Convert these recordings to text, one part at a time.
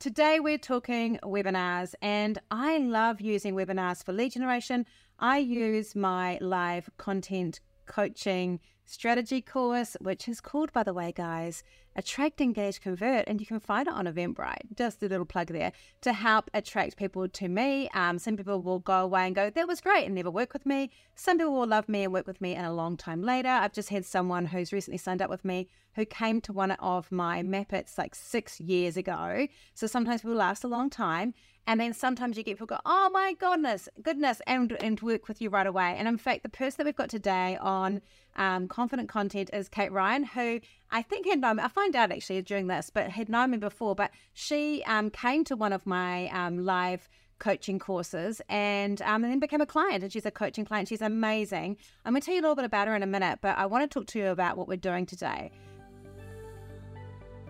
Today, we're talking webinars, and I love using webinars for lead generation. I use my live content coaching strategy course, which is called, by the way, guys, Attract, Engage, Convert. And you can find it on Eventbrite. Just a little plug there to help attract people to me. Um, some people will go away and go, that was great, and never work with me. Some people will love me and work with me and a long time later. I've just had someone who's recently signed up with me who came to one of my MAP ITs like six years ago. So sometimes people last a long time. And then sometimes you get people go, oh my goodness, goodness, and, and work with you right away. And in fact, the person that we've got today on um, Confident Content is Kate Ryan, who I think had known me, I find out actually during this, but had known me before. But she um, came to one of my um, live coaching courses and, um, and then became a client and she's a coaching client. She's amazing. I'm going to tell you a little bit about her in a minute, but I want to talk to you about what we're doing today.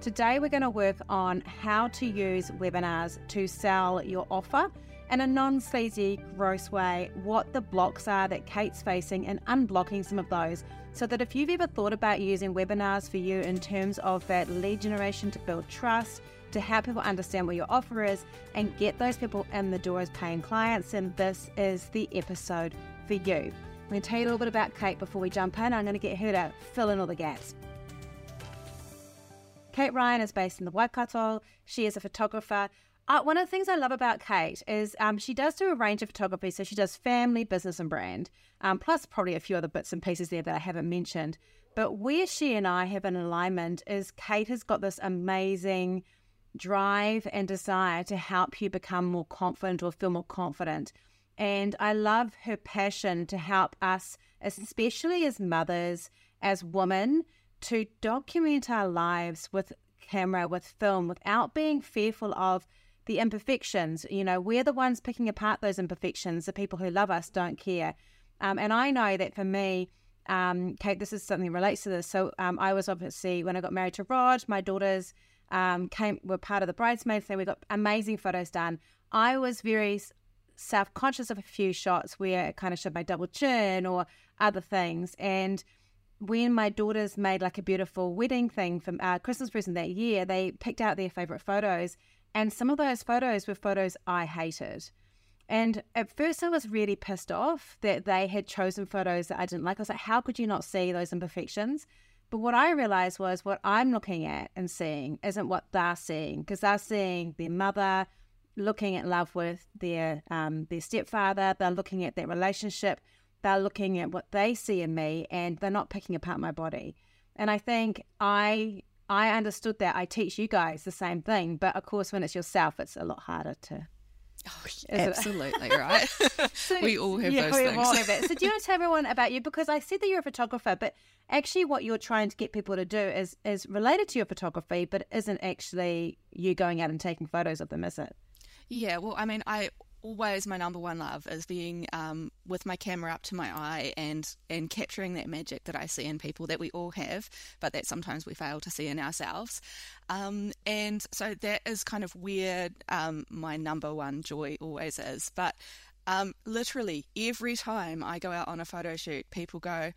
Today, we're going to work on how to use webinars to sell your offer in a non sleazy, gross way, what the blocks are that Kate's facing, and unblocking some of those. So that if you've ever thought about using webinars for you in terms of that lead generation to build trust, to help people understand what your offer is, and get those people in the door as paying clients, then this is the episode for you. I'm going to tell you a little bit about Kate before we jump in. I'm going to get her to fill in all the gaps. Kate Ryan is based in the Waikato. She is a photographer. Uh, one of the things I love about Kate is um, she does do a range of photography. So she does family, business, and brand, um, plus probably a few other bits and pieces there that I haven't mentioned. But where she and I have an alignment is Kate has got this amazing drive and desire to help you become more confident or feel more confident. And I love her passion to help us, especially as mothers, as women, to document our lives with camera, with film, without being fearful of the imperfections. You know, we're the ones picking apart those imperfections. The people who love us don't care. Um, and I know that for me, um, Kate, this is something relates to this. So um, I was obviously when I got married to Rod, my daughters um, came were part of the bridesmaids thing. We got amazing photos done. I was very self conscious of a few shots where it kind of showed my double chin or other things, and when my daughters made like a beautiful wedding thing for uh, Christmas present that year, they picked out their favorite photos, and some of those photos were photos I hated. And at first, I was really pissed off that they had chosen photos that I didn't like. I was like, how could you not see those imperfections? But what I realized was what I'm looking at and seeing isn't what they're seeing, because they're seeing their mother looking at love with their um, their stepfather. They're looking at that relationship they're looking at what they see in me and they're not picking apart my body. And I think I I understood that. I teach you guys the same thing, but of course when it's yourself it's a lot harder to Oh, absolutely right. so, we all have yeah, those things. All have it. So do you want to tell everyone about you? Because I said that you're a photographer, but actually what you're trying to get people to do is is related to your photography, but isn't actually you going out and taking photos of them, is it? Yeah, well, I mean, I always my number one love is being um, with my camera up to my eye and and capturing that magic that I see in people that we all have, but that sometimes we fail to see in ourselves. Um, and so that is kind of where um, my number one joy always is. But um, literally every time I go out on a photo shoot, people go,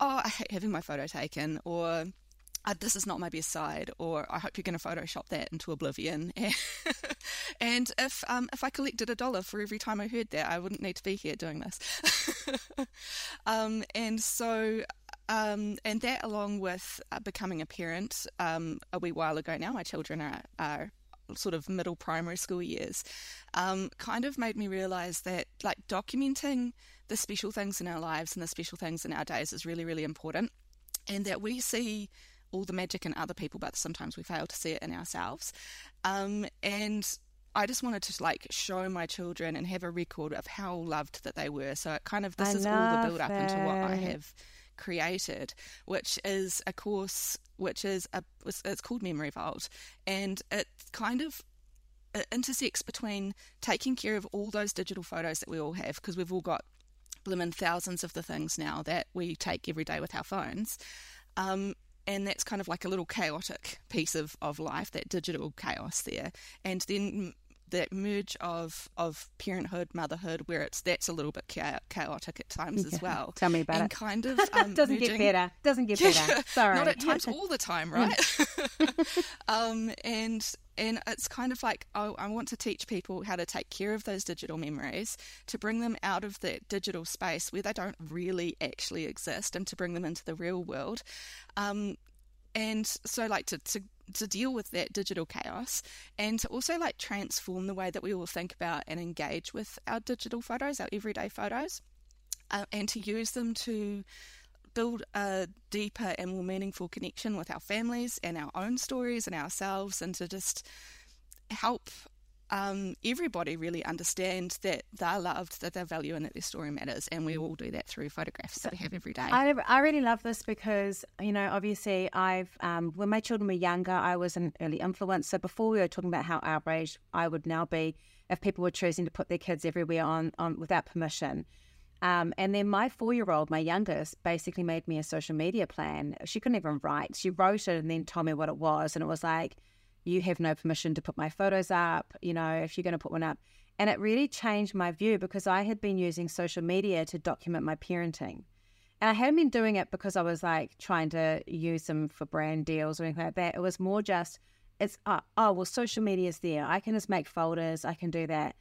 "Oh, I hate having my photo taken," or this is not my best side, or I hope you're going to Photoshop that into oblivion. and if um, if I collected a dollar for every time I heard that, I wouldn't need to be here doing this. um, and so, um, and that along with uh, becoming a parent um, a wee while ago now, my children are, are sort of middle primary school years, um, kind of made me realize that like documenting the special things in our lives and the special things in our days is really, really important. And that we see all the magic in other people, but sometimes we fail to see it in ourselves. Um, and I just wanted to like show my children and have a record of how loved that they were. So it kind of this I is all the build up into what I have created, which is a course which is a it's called Memory Vault, and it kind of it intersects between taking care of all those digital photos that we all have because we've all got blimmin' thousands of the things now that we take every day with our phones. Um, and that's kind of like a little chaotic piece of, of life, that digital chaos there. And then that merge of of parenthood, motherhood, where it's that's a little bit chaotic at times yeah. as well. Tell me about and it. Kind of um, doesn't merging... get better. Doesn't get better. Sorry, not at times all the time, right? um, and and it's kind of like oh, I want to teach people how to take care of those digital memories, to bring them out of that digital space where they don't really actually exist, and to bring them into the real world. Um, and so, like to, to to deal with that digital chaos and to also like transform the way that we all think about and engage with our digital photos, our everyday photos, uh, and to use them to build a deeper and more meaningful connection with our families and our own stories and ourselves, and to just help um, everybody really understand that they're loved, that they're valued, and that their story matters. And we all do that through photographs that we have every day. I, I really love this because, you know, obviously, I've, um, when my children were younger, I was an early influencer. Before we were talking about how outraged I would now be if people were choosing to put their kids everywhere on, on without permission. Um, and then my four year old, my youngest, basically made me a social media plan. She couldn't even write. She wrote it and then told me what it was. And it was like, you have no permission to put my photos up, you know, if you're going to put one up. And it really changed my view because I had been using social media to document my parenting. And I hadn't been doing it because I was like trying to use them for brand deals or anything like that. It was more just, it's, uh, oh, well, social media is there. I can just make folders, I can do that.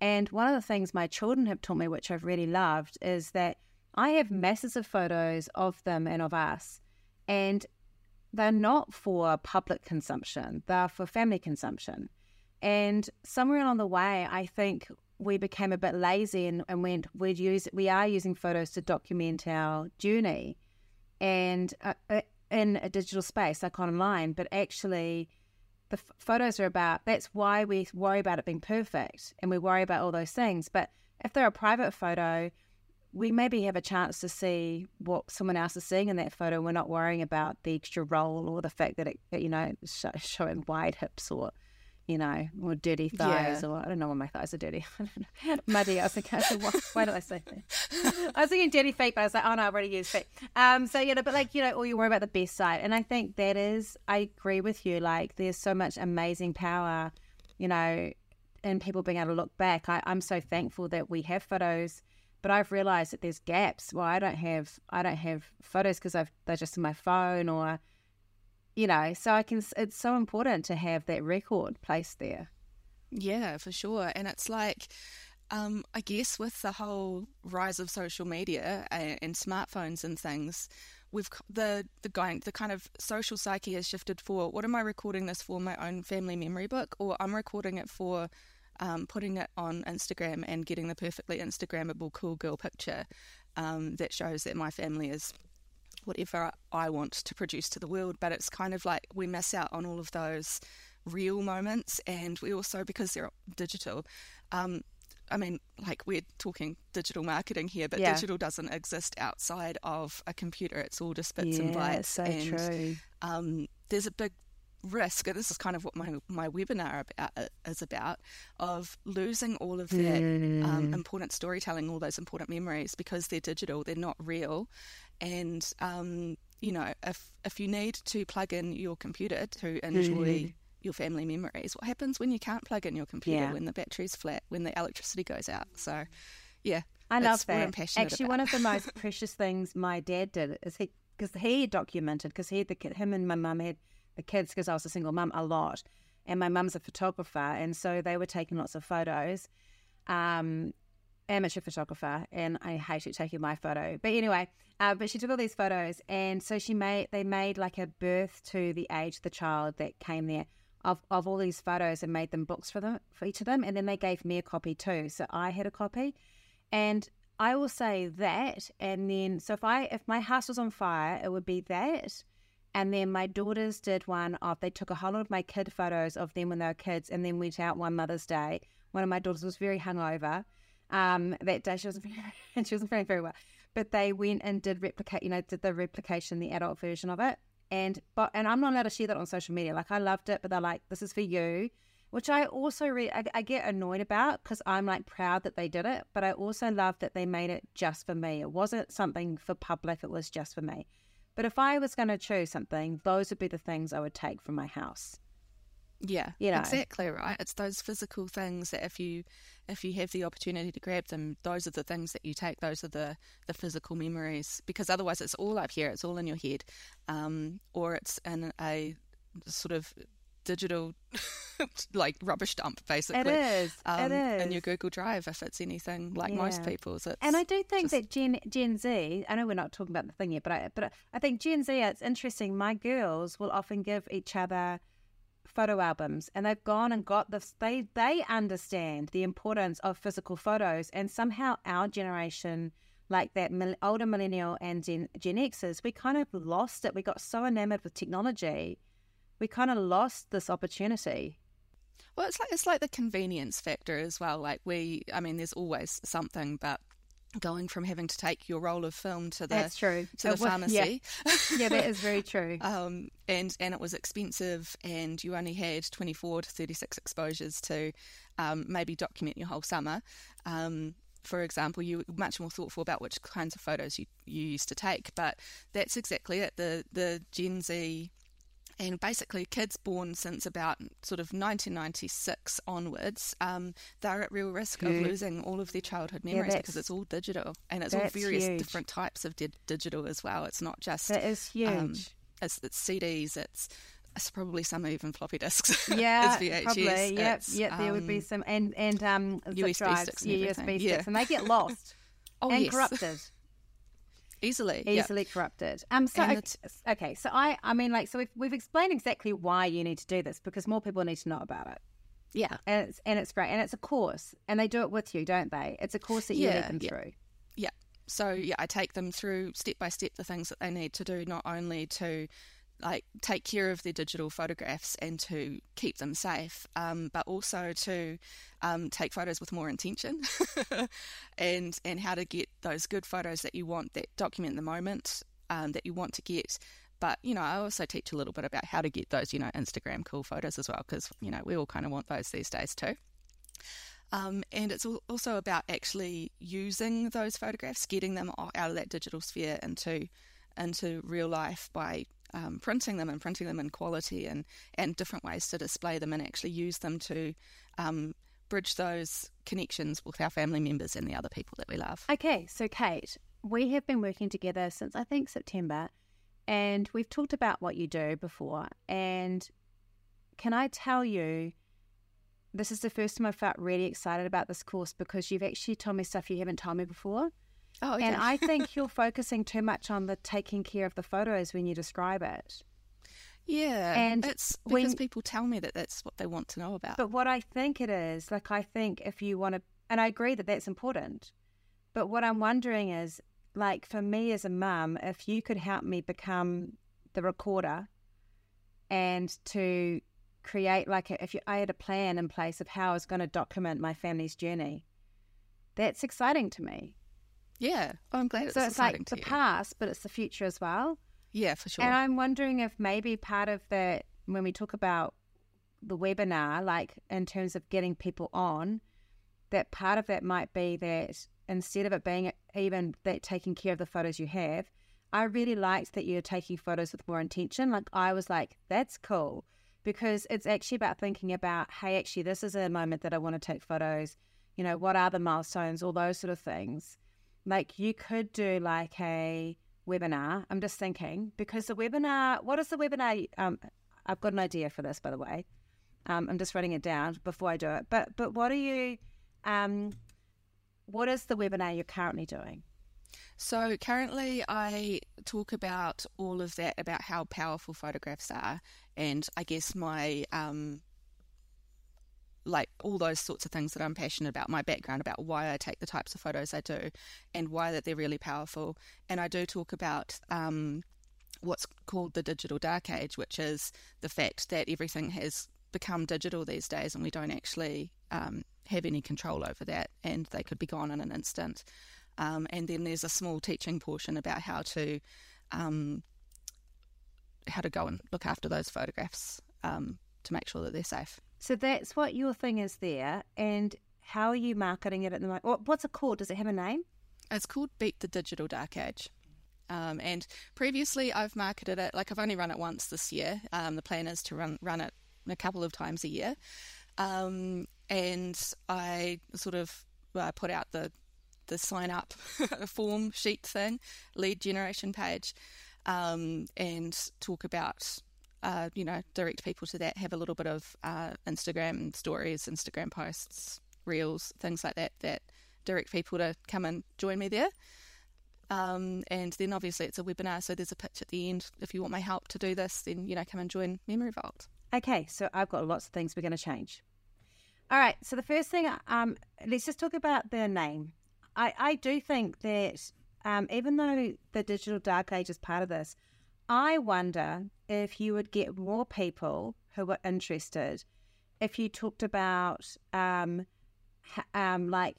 And one of the things my children have taught me, which I've really loved, is that I have masses of photos of them and of us. And they're not for public consumption, they're for family consumption. And somewhere along the way, I think we became a bit lazy and, and went, we'd use, we are using photos to document our journey and uh, uh in a digital space, like online, but actually, the f- photos are about that's why we worry about it being perfect and we worry about all those things. But if they're a private photo we maybe have a chance to see what someone else is seeing in that photo. We're not worrying about the extra roll or the fact that it you know sh- showing wide hips or you know, or dirty thighs, yeah. or I don't know why my thighs are dirty. Muddy. I was thinking, why, why did I say that? I was thinking dirty feet, but I was like, oh no, I've already used feet. Um, so you know, but like you know, all you worry about the best side, and I think that is, I agree with you. Like, there's so much amazing power, you know, in people being able to look back. I, I'm so thankful that we have photos but I've realized that there's gaps. Well, I don't have I don't have photos because I've they're just in my phone or you know, so I can, it's so important to have that record placed there. Yeah, for sure. And it's like, um, I guess with the whole rise of social media and, and smartphones and things, we've the the going the kind of social psyche has shifted for what am I recording this for my own family memory book or I'm recording it for um, putting it on Instagram and getting the perfectly Instagrammable cool girl picture um, that shows that my family is whatever I want to produce to the world. But it's kind of like we miss out on all of those real moments, and we also, because they're digital, um, I mean, like we're talking digital marketing here, but yeah. digital doesn't exist outside of a computer. It's all just bits yeah, and bytes. So and true. Um, there's a big risk, and this is kind of what my, my webinar about, uh, is about, of losing all of that mm. um, important storytelling, all those important memories because they're digital, they're not real. And, um, you know, if, if you need to plug in your computer to enjoy your family memories, what happens when you can't plug in your computer, yeah. when the battery's flat, when the electricity goes out? So, yeah. I love that. Actually, about. one of the most precious things my dad did is he, because he documented, because he had the kid, him and my mum had the kids, because I was a single mum, a lot. And my mum's a photographer. And so they were taking lots of photos. Um, amateur photographer and I hated taking my photo. But anyway, uh, but she took all these photos and so she made they made like a birth to the age of the child that came there of, of all these photos and made them books for them for each of them and then they gave me a copy too. So I had a copy. And I will say that and then so if I if my house was on fire, it would be that. And then my daughters did one of they took a whole lot of my kid photos of them when they were kids and then went out one Mother's Day. One of my daughters was very hungover um, that day. She wasn't and she wasn't feeling very well. But they went and did replicate, you know, did the replication, the adult version of it. And but and I'm not allowed to share that on social media. Like I loved it, but they're like, "This is for you," which I also re- I, I get annoyed about because I'm like proud that they did it, but I also love that they made it just for me. It wasn't something for public; it was just for me. But if I was going to choose something, those would be the things I would take from my house. Yeah, you know. exactly right. It's those physical things that if you if you have the opportunity to grab them, those are the things that you take. Those are the the physical memories. Because otherwise, it's all up here. It's all in your head, um, or it's in a sort of digital like rubbish dump basically. It is. Um, it is. In your Google Drive, if it's anything like yeah. most people's. and I do think just... that Gen Gen Z. I know we're not talking about the thing yet, but I but I think Gen Z. It's interesting. My girls will often give each other photo albums and they've gone and got this they they understand the importance of physical photos and somehow our generation like that older millennial and Gen, Gen Xers we kind of lost it. We got so enamored with technology we kind of lost this opportunity. Well it's like it's like the convenience factor as well. Like we i mean there's always something but going from having to take your roll of film to the That's true. to the pharmacy. Yeah. yeah, that is very true. um, and and it was expensive, and you only had twenty four to thirty six exposures to um, maybe document your whole summer. Um, for example, you were much more thoughtful about which kinds of photos you, you used to take. But that's exactly it. The the Gen Z and basically kids born since about sort of 1996 onwards, um, they're at real risk huge. of losing all of their childhood memories yeah, because it's all digital and it's all various huge. different types of di- digital as well. It's not just that is huge. Um, it's, it's CDs. It's it's probably some even floppy disks. Yeah, probably. Yep, yep. There would be um, some and and um, USB drives, sticks, yeah, USB yeah. sticks, and they get lost oh, and yes. corrupted easily easily corrupted. Um so okay, okay, so i i mean like so we've, we've explained exactly why you need to do this because more people need to know about it. Yeah. And it's and it's great and it's a course and they do it with you don't they? It's a course that you yeah, lead them yeah. through. Yeah. So yeah i take them through step by step the things that they need to do not only to like take care of their digital photographs and to keep them safe, um, but also to um, take photos with more intention, and and how to get those good photos that you want that document the moment um, that you want to get. But you know, I also teach a little bit about how to get those you know Instagram cool photos as well, because you know we all kind of want those these days too. Um, and it's also about actually using those photographs, getting them out of that digital sphere into into real life by um, printing them and printing them in quality and, and different ways to display them and actually use them to um, bridge those connections with our family members and the other people that we love. Okay, so Kate, we have been working together since I think September, and we've talked about what you do before. And can I tell you, this is the first time I felt really excited about this course because you've actually told me stuff you haven't told me before. Oh, okay. And I think you're focusing too much on the taking care of the photos when you describe it. Yeah, and it's because when, people tell me that that's what they want to know about. But what I think it is, like, I think if you want to, and I agree that that's important. But what I'm wondering is, like, for me as a mum, if you could help me become the recorder and to create, like, a, if you, I had a plan in place of how I was going to document my family's journey, that's exciting to me. Yeah, oh, I'm glad. It's so it's like the past, but it's the future as well. Yeah, for sure. And I'm wondering if maybe part of that, when we talk about the webinar, like in terms of getting people on, that part of that might be that instead of it being even that taking care of the photos you have, I really liked that you're taking photos with more intention. Like I was like, that's cool because it's actually about thinking about, hey, actually, this is a moment that I want to take photos. You know, what are the milestones, all those sort of things. Like you could do like a webinar. I'm just thinking because the webinar, what is the webinar? Um, I've got an idea for this, by the way. Um, I'm just writing it down before I do it. But but what are you? Um, what is the webinar you're currently doing? So currently, I talk about all of that about how powerful photographs are, and I guess my um, like all those sorts of things that I'm passionate about, my background about why I take the types of photos I do and why that they're really powerful. And I do talk about um, what's called the digital dark age, which is the fact that everything has become digital these days and we don't actually um, have any control over that and they could be gone in an instant. Um, and then there's a small teaching portion about how to um, how to go and look after those photographs um, to make sure that they're safe. So that's what your thing is there. And how are you marketing it at the moment? What's it called? Does it have a name? It's called Beat the Digital Dark Age. Um, and previously, I've marketed it like I've only run it once this year. Um, the plan is to run run it a couple of times a year. Um, and I sort of well, I put out the the sign up form sheet thing, lead generation page, um, and talk about uh, you know, direct people to that. Have a little bit of uh, Instagram stories, Instagram posts, reels, things like that. That direct people to come and join me there. Um, and then obviously it's a webinar, so there's a pitch at the end. If you want my help to do this, then you know come and join Memory Vault. Okay, so I've got lots of things we're going to change. All right, so the first thing, um, let's just talk about the name. I, I do think that um, even though the digital dark age is part of this, I wonder if you would get more people who were interested if you talked about um, um, like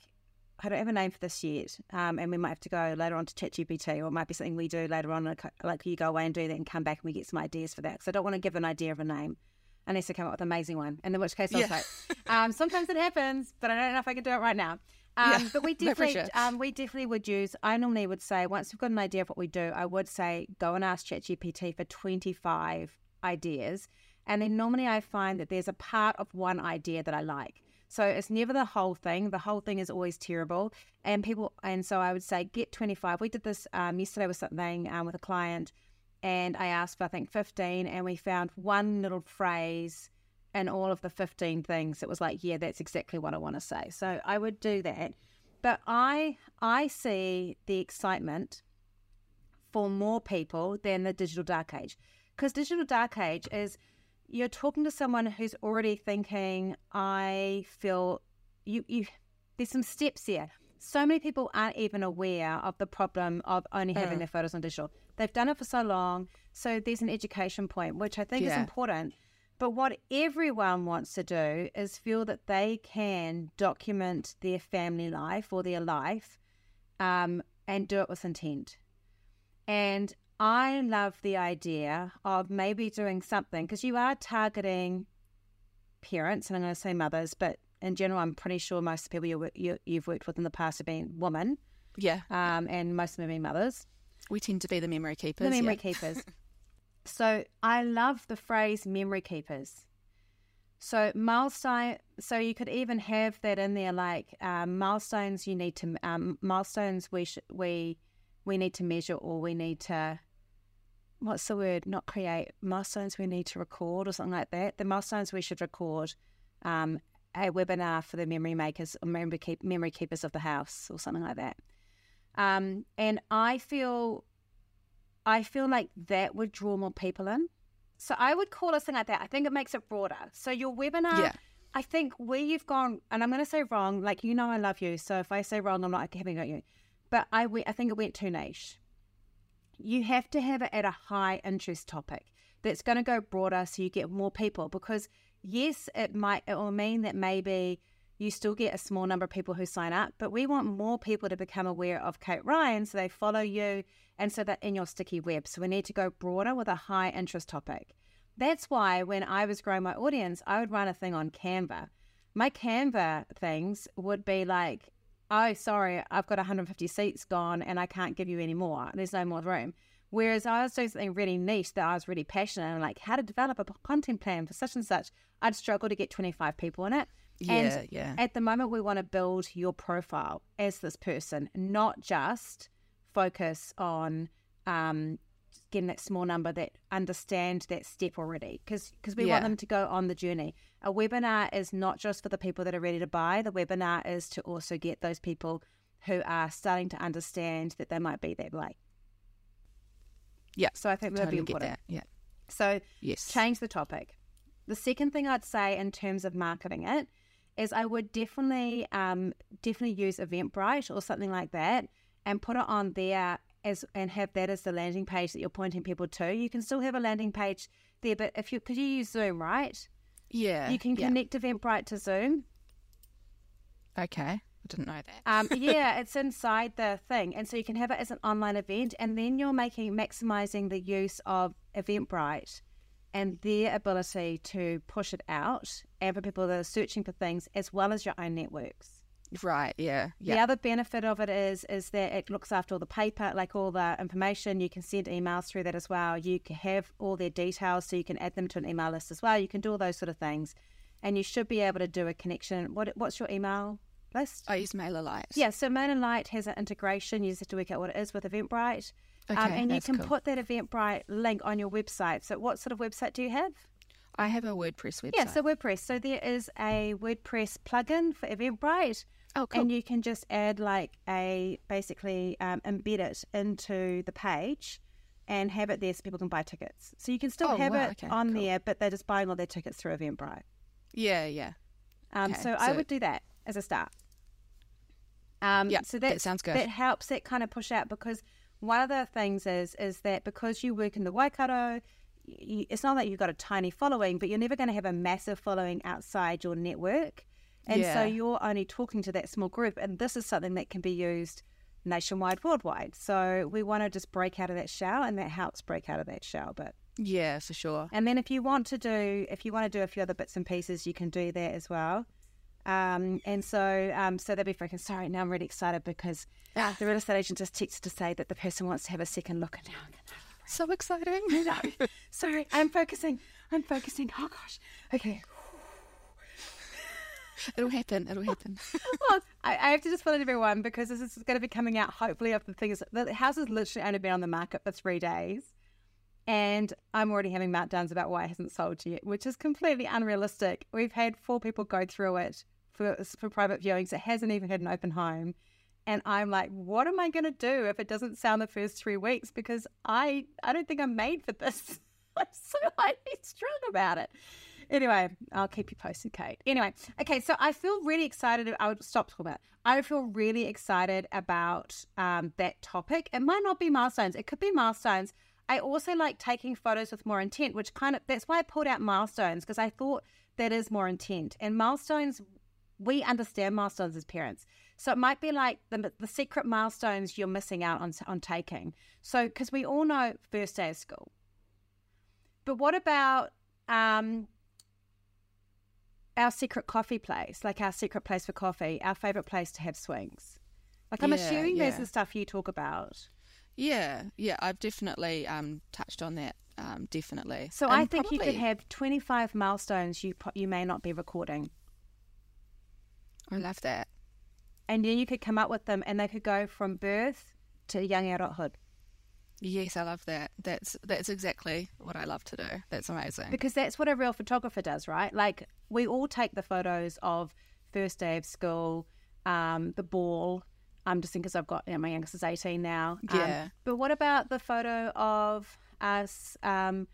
I don't have a name for this yet, um, and we might have to go later on to ChatGPT, or it might be something we do later on. Like you go away and do that, and come back and we get some ideas for that. Because I don't want to give an idea of a name unless I come up with an amazing one. And in which case, I was yeah. like, um, sometimes it happens, but I don't know if I can do it right now. Um, yeah, but we definitely, no um, we definitely would use. I normally would say once we've got an idea of what we do, I would say go and ask ChatGPT for twenty five ideas, and then normally I find that there's a part of one idea that I like. So it's never the whole thing. The whole thing is always terrible. And people, and so I would say get 25. We did this um, yesterday with something um, with a client, and I asked for, I think, 15, and we found one little phrase in all of the 15 things. It was like, yeah, that's exactly what I want to say. So I would do that. But I, I see the excitement for more people than the digital dark age. Because digital dark age is you're talking to someone who's already thinking, I feel you, you there's some steps here. So many people aren't even aware of the problem of only having mm. their photos on digital. They've done it for so long. So there's an education point, which I think yeah. is important. But what everyone wants to do is feel that they can document their family life or their life um, and do it with intent. And I love the idea of maybe doing something because you are targeting parents, and I'm going to say mothers, but in general, I'm pretty sure most of the people you, you, you've worked with in the past have been women. Yeah. Um, and most of them have been mothers. We tend to be the memory keepers. The memory yeah. keepers. so I love the phrase memory keepers. So milestone. So you could even have that in there, like um, milestones. You need to um, milestones. We sh- we we need to measure, or we need to what's the word? Not create milestones we need to record or something like that. The milestones we should record. Um, a webinar for the memory makers or memory, keep, memory keepers of the house or something like that. Um, and I feel, I feel like that would draw more people in. So I would call a thing like that. I think it makes it broader. So your webinar, yeah. I think where you've gone, and I'm going to say wrong. Like you know, I love you. So if I say wrong, I'm not having at you. But I, I think it went too niche you have to have it at a high interest topic that's going to go broader so you get more people because yes it might it will mean that maybe you still get a small number of people who sign up but we want more people to become aware of kate ryan so they follow you and so that in your sticky web so we need to go broader with a high interest topic that's why when i was growing my audience i would run a thing on canva my canva things would be like oh, sorry, I've got 150 seats gone and I can't give you any more. There's no more room. Whereas I was doing something really niche that I was really passionate and like how to develop a content plan for such and such, I'd struggle to get 25 people in it. Yeah, and yeah. At the moment, we want to build your profile as this person, not just focus on um, getting that small number that understand that step already because because we yeah. want them to go on the journey a webinar is not just for the people that are ready to buy the webinar is to also get those people who are starting to understand that they might be that way yeah so i think that totally would be important that. yeah so yes change the topic the second thing i'd say in terms of marketing it is i would definitely um, definitely use eventbrite or something like that and put it on there as and have that as the landing page that you're pointing people to. You can still have a landing page there, but if you because you use Zoom, right? Yeah, you can yeah. connect Eventbrite to Zoom. Okay, I didn't know that. Um, yeah, it's inside the thing, and so you can have it as an online event, and then you're making maximizing the use of Eventbrite and their ability to push it out, and for people that are searching for things, as well as your own networks. Right. Yeah. Yeah. The other benefit of it is is that it looks after all the paper, like all the information. You can send emails through that as well. You can have all their details, so you can add them to an email list as well. You can do all those sort of things, and you should be able to do a connection. What What's your email list? I use MailerLite. Yeah. So MailerLite has an integration. You just have to work out what it is with Eventbrite. Okay, um, and you can cool. put that Eventbrite link on your website. So, what sort of website do you have? I have a WordPress website. Yeah, so WordPress. So there is a WordPress plugin for Eventbrite, oh, cool. and you can just add like a basically um, embed it into the page and have it there so people can buy tickets. So you can still Oh, have wow, it okay, on cool. there, but they're just buying all their tickets through Eventbrite. yeah, yeah. Um, Okay, so, I would do that as a start. Um, Yeah, so that sounds good. That helps it kind of push out because one of the things is is that because you work in the Waikato, you, it's not that you've got a tiny following, but you're never going to have a massive following outside your network, and so you're only talking to that small group. And this is something that can be used nationwide, worldwide. So we want to just break out of that shell, and that helps break out of that shell. But Yeah, for sure. and then if you want to do, if you want to do a few other bits and pieces, you can do that as well. Um, and so, um, so that'd be freaking sorry. Now I'm really excited because Ah. the real estate agent just texted to say that the person wants to have a second look. And now I'm gonna, So exciting. no, sorry, I'm focusing. I'm focusing. Oh gosh. Okay. It'll happen. It'll happen. well, I, I have to just fill in everyone because this is going to be coming out hopefully of the things. The house has literally only been on the market for three days. And I'm already having meltdowns about why it hasn't sold yet, which is completely unrealistic. We've had four people go through it for, for private viewings. It hasn't even had an open home. And I'm like, what am I going to do if it doesn't sell the first three weeks? Because I, I don't think I'm made for this. I'm so highly strong about it. Anyway, I'll keep you posted, Kate. Anyway, okay, so I feel really excited. I would stop talking about. It. I feel really excited about um, that topic. It might not be milestones. It could be milestones. I also like taking photos with more intent, which kind of that's why I pulled out milestones because I thought that is more intent. And milestones, we understand milestones as parents. So it might be like the, the secret milestones you're missing out on on taking. So because we all know first day of school, but what about um, our secret coffee place, like our secret place for coffee, our favorite place to have swings? Like I'm Yeah, assuming there's the stuff you talk about. Yeah, yeah. I've definitely um, touched on that. Um, definitely. So And I think you could have 25 milestones you you may not be recording, I love that. and then you could come up with them, and they could go from birth to young adulthood. Yes, I love that. That's that's exactly what I love to do. That's amazing. because that's what a real photographer does, right? Like we all take the photos of first day of school, um, the ball. I'm just thinking because I've got you know, my youngest is 18 now. Um, Yeah. but what about the photo of us um,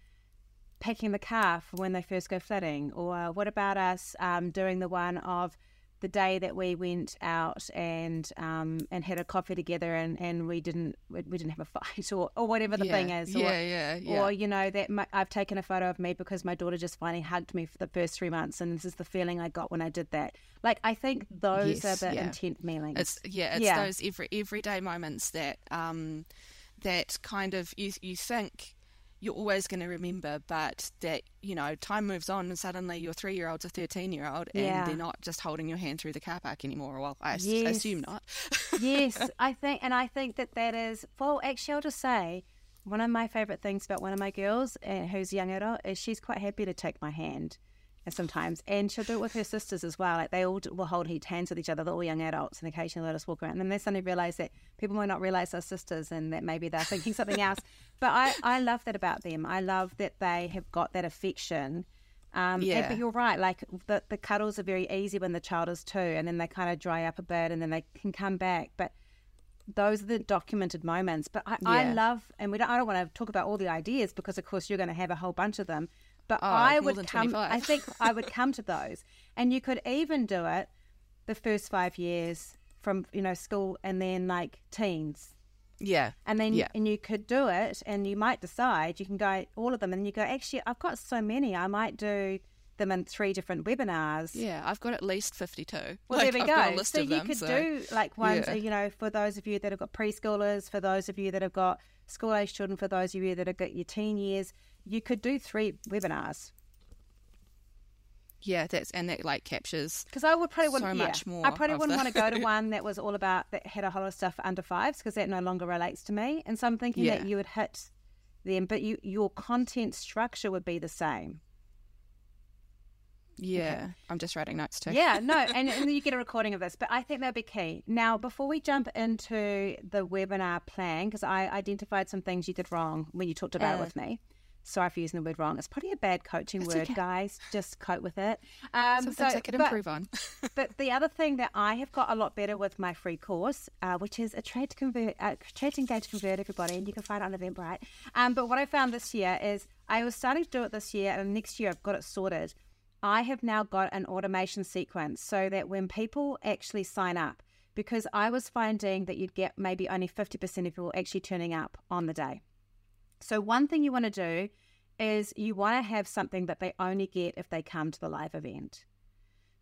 packing the car for when they first go flooding, or what about us um, doing the one of the day that we went out and um, and had a coffee together and, and we didn't we, we didn't have a fight or, or whatever the yeah. thing is or, Yeah, yeah, yeah. or you know that my, I've taken a photo of me because my daughter just finally hugged me for the first three months, and this is the feeling I got when I did that. Like I think those Yes, are the yeah. intent meanings. It's yeah, it's Yeah. those every everyday moments that um that kind of you you think you're always going to remember, but that you know time moves on and suddenly your three year old's a thirteen year old and Yeah. they're not just holding your hand through the car park anymore. Well, I Yes. assume not. yes, I think, and I think that that is. Well, actually, I'll just say one of my favorite things about one of my girls, uh, who's young adult, is she's quite happy to take my hand. Sometimes, and she'll do it with her sisters as well. Like they all will hold hands with each other. They're all young adults, and occasionally let us walk around. And then they suddenly realize that people might not realize they're sisters, and that maybe they're thinking something else. But I, I love that about them. I love that they have got that affection. Um, and- Yeah. but you're right. Like the the cuddles are very easy when the child is two, and then they kind of dry up a bit, and then they can come back. But those are the documented moments. But I, I love, and we don't, I don't want to talk about all the ideas because, of course, you're going to have a whole bunch of them. But Oh, I would come. 25. I think I would come to those, and you could even do it the first five years from you know school, and then like teens. yeah, And then Yeah. and you could do it, and you might decide you can go all of them, and you go. Actually, I've got so many. I might do them in three different webinars. yeah. I've got at least fifty two. Well, there we I've go. Got a list so you them, could so- do like ones, Yeah. you know, for those of you that have got preschoolers, for those of you that have got school age children, for those of you that have got your teen years, you could do three webinars. Yeah, that's and that like captures. Because I would probably So wouldn't, yeah, much more I probably wouldn't the- want to go to one that was all about that had a whole lot of stuff for under fives because that no longer relates to me. And so I'm thinking that you would hit them, but you your content structure would be the same. Yeah, okay. I'm just writing notes too. Yeah, no, and, and you get a recording of this, but I think that'd be key. Now, before we jump into the webinar plan, because I identified some things you did wrong when you talked about uh, it with me. Sorry for using the word wrong. It's probably a bad coaching word, okay. guys. Just cope with it. Um, so I could improve on. but the other thing that I have got a lot better with my free course, uh, which is Attract to convert, uh, trade to engage convert everybody, and you can find it on Eventbrite. Um, but what I found this year is I was starting to do it this year, and next year I've got it sorted. I have now got an automation sequence so that when people actually sign up, because I was finding that you'd get maybe only 50% of people actually turning up on the day. So, one thing you want to do is you want to have something that they only get if they come to the live event.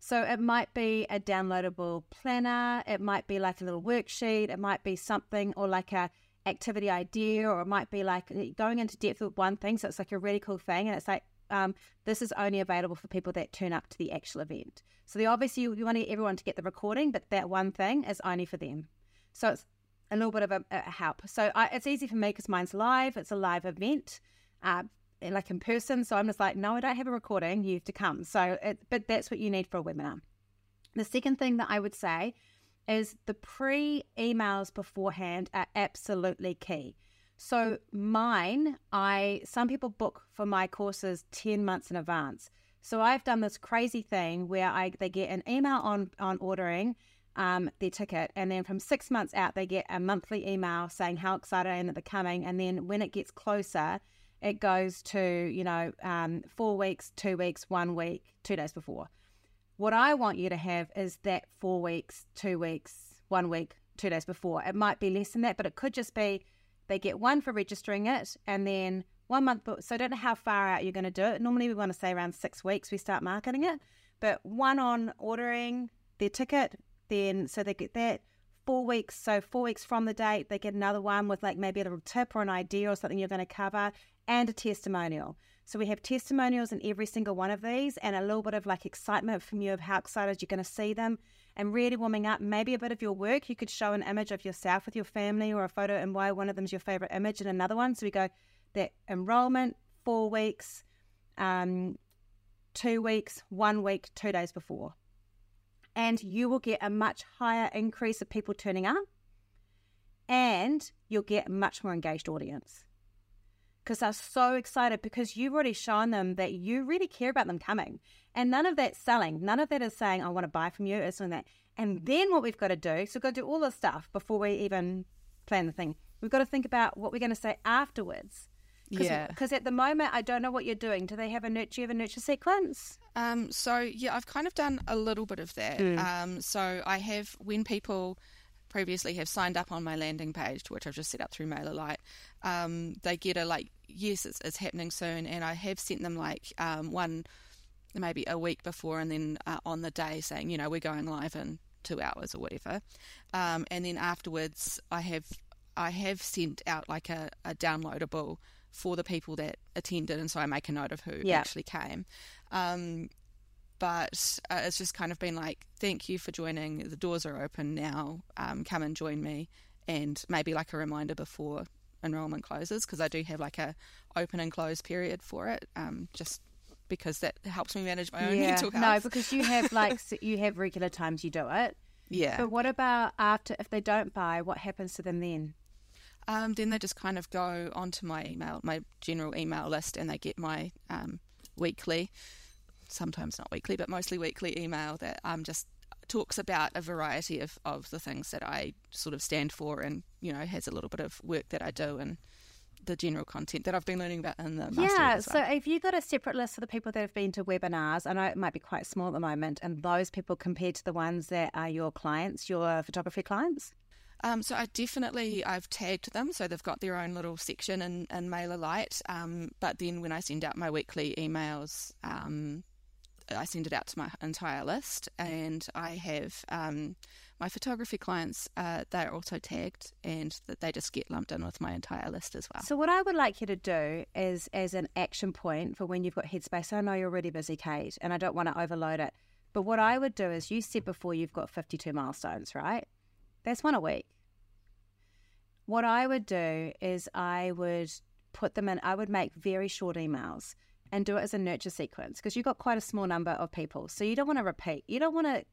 So, it might be a downloadable planner, it might be like a little worksheet, it might be something or like a activity idea, or it might be like going into depth with one thing. So, it's like a really cool thing. And it's like, um, this is only available for people that turn up to the actual event. So the obviously you, you want everyone to get the recording, but that one thing is only for them. So it's a little bit of a, a help. So I, it's easy for me because mine's live. It's a live event, uh, like in person. So I'm just like, no, I don't have a recording. You have to come. So, it, but that's what you need for a webinar. The second thing that I would say is the pre emails beforehand are absolutely key. So mine, I some people book for my courses 10 months in advance. So I've done this crazy thing where I they get an email on on ordering um, their ticket, and then from six months out they get a monthly email saying how excited I am that they're coming, and then when it gets closer, it goes to you know um, four weeks, two weeks, one week, two days before. What I want you to have is that four weeks, two weeks, one week, two days before. It might be less than that, but it could just be they get one for registering it and then one month. So I don't know how far out you're going to do it. Normally we want to say around six weeks we start marketing it, but one on ordering their ticket, then so they get that four weeks. So four weeks from the date, they get another one with like maybe a little tip or an idea or something you're going to cover and a testimonial. So we have testimonials in every single one of these and a little bit of like excitement from you of how excited you're going to see them and really warming up maybe a bit of your work. You could show an image of yourself with your family or a photo and why one of them is your favorite image and another one. So we go that enrollment, four weeks, um, two weeks, one week, two days before. And you will get a much higher increase of people turning up and you'll get a much more engaged audience because they're so excited because you've already shown them that you really care about them coming. And none of that's selling. None of that is saying, I want to buy from you, is doing that. And then what we've got to do, so we've got to do all this stuff before we even plan the thing. We've got to think about what we're going to say afterwards. Cause, yeah. Because at the moment, I don't know what you're doing. Do they have a nurture, you have a nurture sequence? Um, so, yeah, I've kind of done a little bit of that. Mm. Um, so I have, when people previously have signed up on my landing page, which I've just set up through MailerLite, um, they get a like, yes, it's, it's, happening soon. And I have sent them like um, one maybe a week before and then uh, on the day saying, you know, we're going live in two hours or whatever. Um, and then afterwards, I have I have sent out like a, a, downloadable for the people that attended, and so I make a note of who yep. actually came. Um, but uh, it's just kind of been like, thank you for joining. The doors are open now. Um, come and join me, and maybe like a reminder before enrollment closes because I do have like a open and close period for it. Um, just because that helps me manage my own yeah. mental health. No, because you have like you have regular times you do it. Yeah. But what about after if they don't buy? What happens to them then? Um, then they just kind of go onto my email, my general email list, and they get my um, weekly, sometimes not weekly, but mostly weekly email that um, just talks about a variety of, of the things that I sort of stand for and, you know, has a little bit of work that I do and the general content that I've been learning about in the yeah. Well. So if you got a separate list for the people that have been to webinars, I know it might be quite small at the moment, and those people compared to the ones that are your clients, your photography clients. Um, so I definitely I've tagged them, so they've got their own little section in, in MailerLite. Um, but then when I send out my weekly emails, um, I send it out to my entire list, and I have um, my photography clients, uh, they're also tagged and they just get lumped in with my entire list as well. So, what I would like you to do is, as an action point for when you've got headspace, I know you're already busy, Kate, and I don't want to overload it. But what I would do is, you said before you've got 52 milestones, right? That's one a week. What I would do is, I would put them in, I would make very short emails and do it as a nurture sequence because you've got quite a small number of people. So you don't want to repeat. You don't want to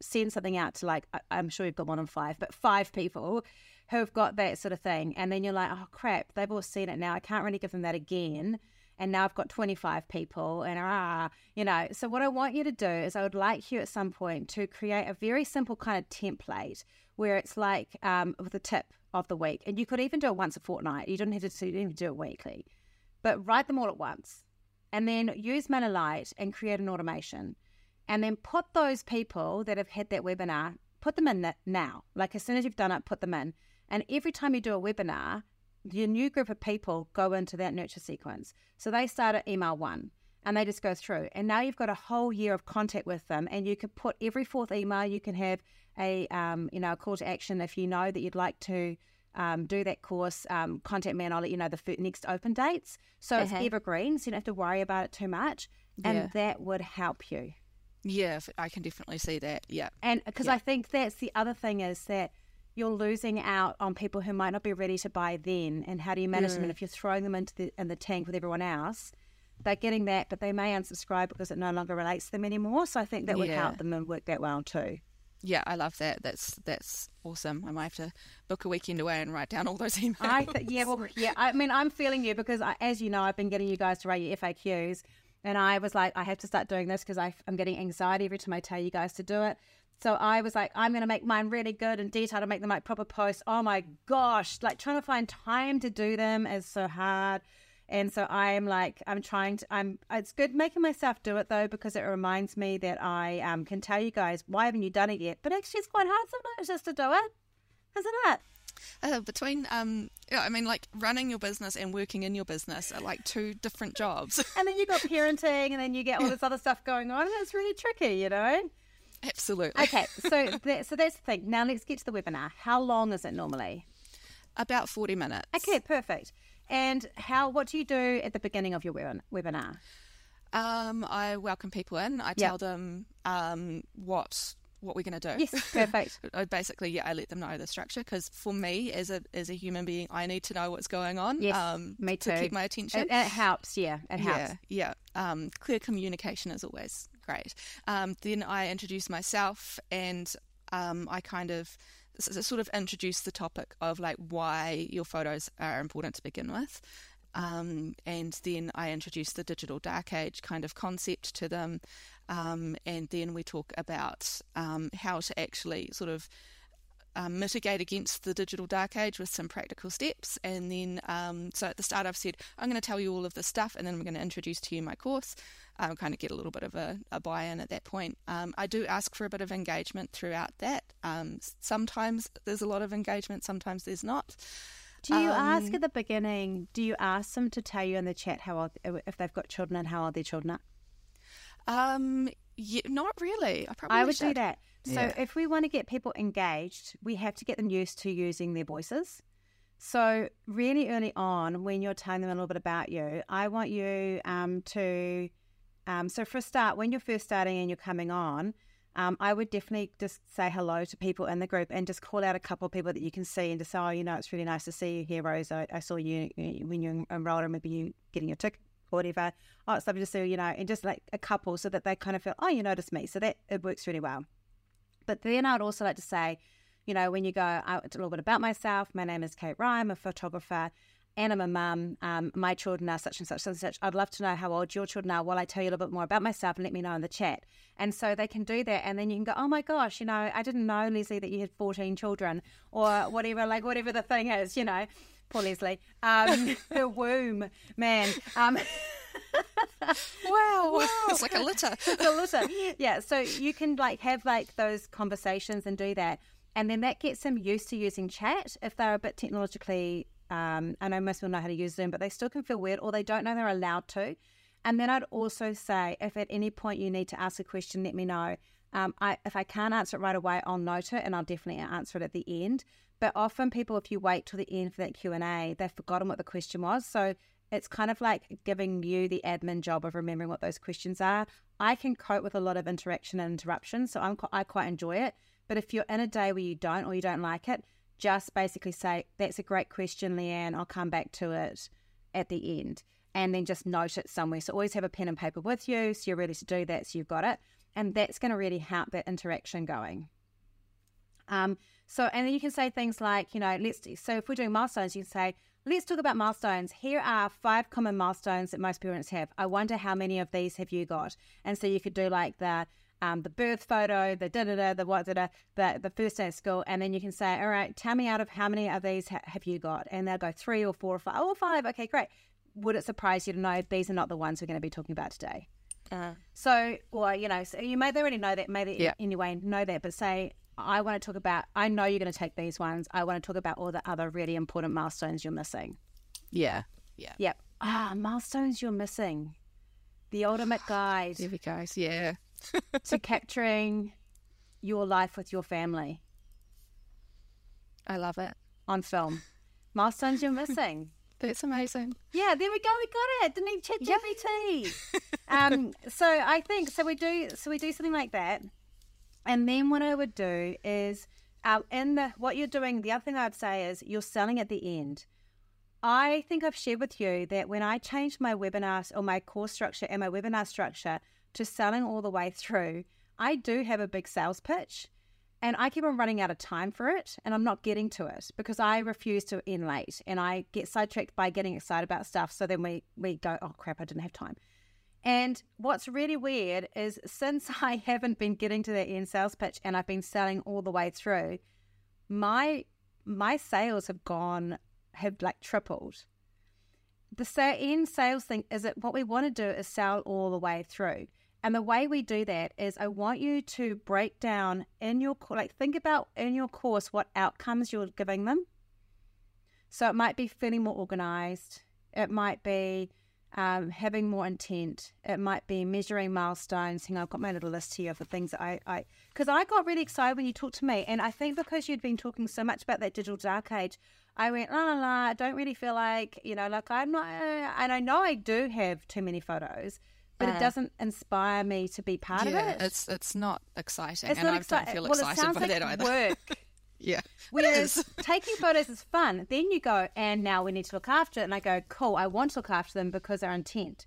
send something out to like, I- I'm sure you've got one on five, but five people who've got that sort of thing. And then you're like, oh crap, they've all seen it now. I can't really give them that again. And now I've got 25 people and ah, you know. So what I want you to do is I would like you at some point to create a very simple kind of template where it's like um, with a tip of the week. And you could even do it once a fortnight. You don't have to, don't do it weekly. But write them all at once and then use MailerLite and create an automation. And then put those people that have had that webinar, put them in now. Like as soon as you've done it, put them in. And every time you do a webinar, your new group of people go into that nurture sequence. So they start at email one and they just go through. And now you've got a whole year of contact with them, and you can put every fourth email. You can have a um, you know a call to action if you know that you'd like to um, do that course. Um, contact me, and I'll let you know the f- next open dates. So Uh-huh. it's evergreen, so you don't have to worry about it too much, and Yeah. that would help you. Yeah, I can definitely see that. Yeah. And because Yeah. I think that's the other thing is that you're losing out on people who might not be ready to buy then. And how do you manage them? And if you're throwing them into the in the tank with everyone else, they're getting that, but they may unsubscribe because it no longer relates to them anymore. So I think that would Yeah. help them and work that well too. Yeah, I love that. That's that's awesome. I might have to book a weekend away and write down all those emails. I th- yeah, well, yeah. I mean, I'm feeling you because, I, as you know, I've been getting you guys to write your FAQs, and I was like, I have to start doing this because I'm getting anxiety every time I tell you guys to do it. So I was like, I'm going to make mine really good and detailed to make them like proper posts. Oh my gosh, like trying to find time to do them is so hard. And so I am like, I'm trying to, I'm, it's good making myself do it though, because it reminds me that I um, can tell you guys, why haven't you done it yet? But actually, it's quite hard sometimes just to do it, isn't it? Uh, between um, yeah, I mean, like running your business and working in your business are like two different jobs. And then you got parenting, and then you get all this other stuff going on, and it's really tricky, you know. Absolutely. Okay, so that, so that's the thing. Now let's get to the webinar. How long is it normally? About forty minutes. Okay, perfect. And how? What do you do at the beginning of your webin- webinar? Um, I welcome people in. I tell them um what what we're going to do. Yes, perfect. I basically, yeah, I let them know the structure because for me, as a as a human being, I need to know what's going on. Yes, um, me To keep my attention. It, it helps. Yeah, it helps. Yeah, yeah. Um, clear communication is always great. Um, then I introduce myself and um, I kind of sort of introduce the topic of like why your photos are important to begin with. Um, and then I introduce the digital dark age kind of concept to them. Um, and then we talk about um, how to actually sort of um, mitigate against the digital dark age with some practical steps. And then, um, so at the start, I've said, I'm going to tell you all of this stuff, and then I'm going to introduce to you my course. Um, kind of get a little bit of a, a buy in at that point. Um, I do ask for a bit of engagement throughout that. Um, sometimes there's a lot of engagement, sometimes there's not. Do you ask Um, at the beginning? Do you ask them to tell you in the chat how old, if they've got children and how old their children are? Um, yeah, not really. I probably I would do that. So Yeah. if we want to get people engaged, we have to get them used to using their voices. So really early on, when you're telling them a little bit about you, I want you um, to. Um, so for a start, when you're first starting and you're coming on, um, I would definitely just say hello to people in the group and just call out a couple of people that you can see and just say, oh, you know, it's really nice to see you here, Rose. I, I saw you when you enrolled, or maybe you getting your ticket or whatever. Oh, it's lovely to see you, you know, and just like a couple so that they kind of feel, oh, you noticed me. So that it works really well. But then I'd also like to say, you know, when you go, a little bit about myself. My name is Kate Ryan. I'm a photographer and I'm a mum. Um, my children are such and such and such. I'd love to know how old your children are while I tell you a little bit more about myself and let me know in the chat. And so they can do that. And then you can go, oh my gosh, you know, I didn't know, Leslie, that you had 14 children or whatever, like whatever the thing is, you know. Poor Leslie. Um, her womb, man. Um, Wow, it's like a litter. a litter. Yeah, so you can like have like those conversations and do that, and then that gets them used to using chat. If they're a bit technologically, um, I know most people know how to use Zoom, but they still can feel weird or they don't know they're allowed to. And then I'd also say, if at any point you need to ask a question, let me know. Um, I, if I can't answer it right away, I'll note it and I'll definitely answer it at the end. But often people, if you wait till the end for that Q and A, they've forgotten what the question was. So it's kind of like giving you the admin job of remembering what those questions are. I can cope with a lot of interaction and interruption, so I'm, I quite enjoy it. But if you're in a day where you don't or you don't like it, just basically say, That's a great question, Leanne. I'll come back to it at the end. and then just note it somewhere. So always have a pen and paper with you so you're ready to do that, so you've got it. And that's going to really help that interaction going. Um, so, and then you can say things like, you know, let's, so if we're doing milestones, you can say, let's talk about milestones. Here are five common milestones that most parents have. I wonder how many of these have you got? And so you could do like the, um, the birth photo, the da da da, the what da da, the, the first day of school, and then you can say, all right, tell me out of how many of these ha- have you got? And they'll go three or four or five. Oh, five. Okay, great. Would it surprise you to know these are not the ones we're going to be talking about today? Uh, So, or you know, so you may already know that, maybe Yeah. anyway know that, but say, I want to talk about. I know you're going to take these ones. I want to talk about all the other really important milestones you're missing. yeah. Yeah. Yep. Ah, milestones you're missing. The ultimate guide There we go. Yeah. to capturing your life with your family I love it. on film. Milestones you're missing. That's amazing. Yeah, there we go. We got it. Didn't need ChatGPT. um, so I think so. We do so we do something like that, and then what I would do is, uh, in the what you're doing. The other thing I'd say is you're selling at the end. I think I've shared with you that when I changed my webinar or my course structure and my webinar structure to selling all the way through, I do have a big sales pitch. And I keep on running out of time for it, and I'm not getting to it because I refuse to end late, and I get sidetracked by getting excited about stuff. So then we we go, oh crap, I didn't have time. And what's really weird is since I haven't been getting to the end sales pitch, and I've been selling all the way through, my my sales have gone have like tripled. The end sales thing is that what we want to do is sell all the way through. And the way we do that is I want you to break down in your like think about in your course what outcomes you're giving them. So it might be feeling more organized. It might be um, having more intent. It might be measuring milestones. Hang on, I've got my little list here of the things that I, I, because I got really excited when you talked to me, and I think because you'd been talking so much about that digital dark age, I went la la la. I don't really feel like you know, like I'm not, uh, and I know I do have too many photos, but it doesn't inspire me to be part yeah. of it. It's it's not exciting, It's and not I don't feel well, excited by like that either. work. Yeah. Whereas taking photos is fun. Then you go, and now we need to look after it. And I go, cool, I want to look after them because they're intent.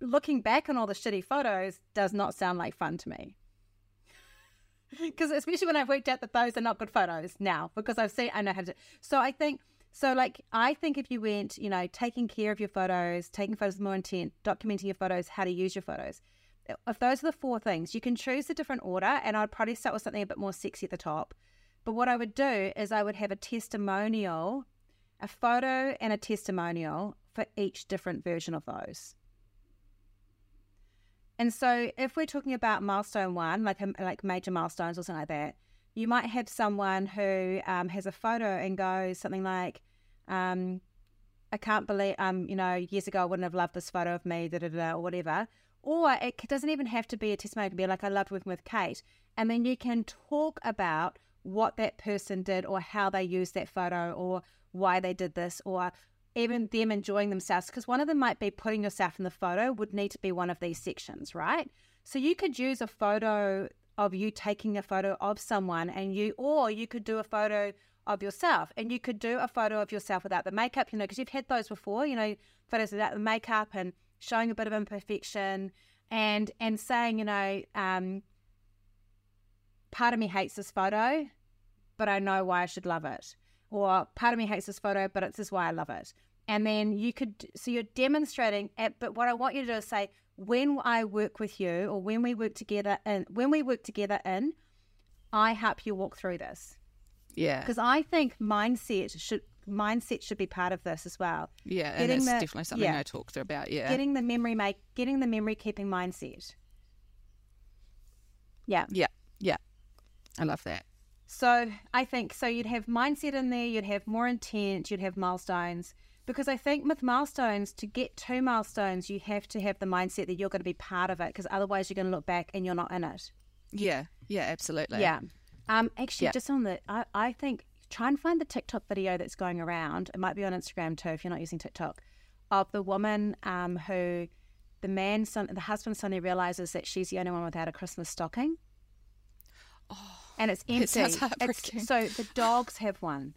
Looking back on all the shitty photos does not sound like fun to me. Because especially when I've worked out that those are not good photos now, because I've seen, I know how to. So I think, so like, I think if you went, you know, taking care of your photos, taking photos with more intent, documenting your photos, how to use your photos. If those are the four things, you can choose a different order, and I'd probably start with something a bit more sexy at the top. But what I would do is I would have a testimonial, a photo and a testimonial for each different version of those. And so if we're talking about milestone one, like like major milestones or something like that, you might have someone who um, has a photo and goes something like, um, I can't believe, um, you know, years ago I wouldn't have loved this photo of me, da da da, or whatever. Or it doesn't even have to be a testimonial. It can be like, I loved working with Kate. And then you can talk about what that person did or how they used that photo or why they did this or even them enjoying themselves. Because one of them might be putting yourself in the photo, would need to be one of these sections, right? So you could use a photo of you taking a photo of someone and you, or you could do a photo of yourself and you could do a photo of yourself without the makeup, you know, because you've had those before, you know, photos without the makeup and showing a bit of imperfection and and saying, you know, um, part of me hates this photo, but I know why I should love it. Or part of me hates this photo, but it's this why I love it. And then you could, so you're demonstrating, it, but what I want you to do is say, when I work with you or when we work together in, when we work together in, I help you walk through this. Yeah. Because I think mindset should, mindset should be part of this as well. Yeah. And getting that's the- definitely something yeah. I talked about. Yeah. Getting the memory make, getting the memory keeping mindset. Yeah. yeah. Yeah. I love that. So I think so. You'd have mindset in there. You'd have more intent. You'd have milestones. Because I think with milestones, to get to milestones, you have to have the mindset that you're going to be part of it. Because otherwise, you're going to look back and you're not in it. Yeah. Yeah. Absolutely. Yeah. Um. Actually, Yeah. just on the, I, I think try and find the TikTok video that's going around. It might be on Instagram too if you're not using TikTok, of the woman um who, the man, son, the husband suddenly realizes that she's the only one without a Christmas stocking. And it's empty. It sounds It's- so the dogs have one,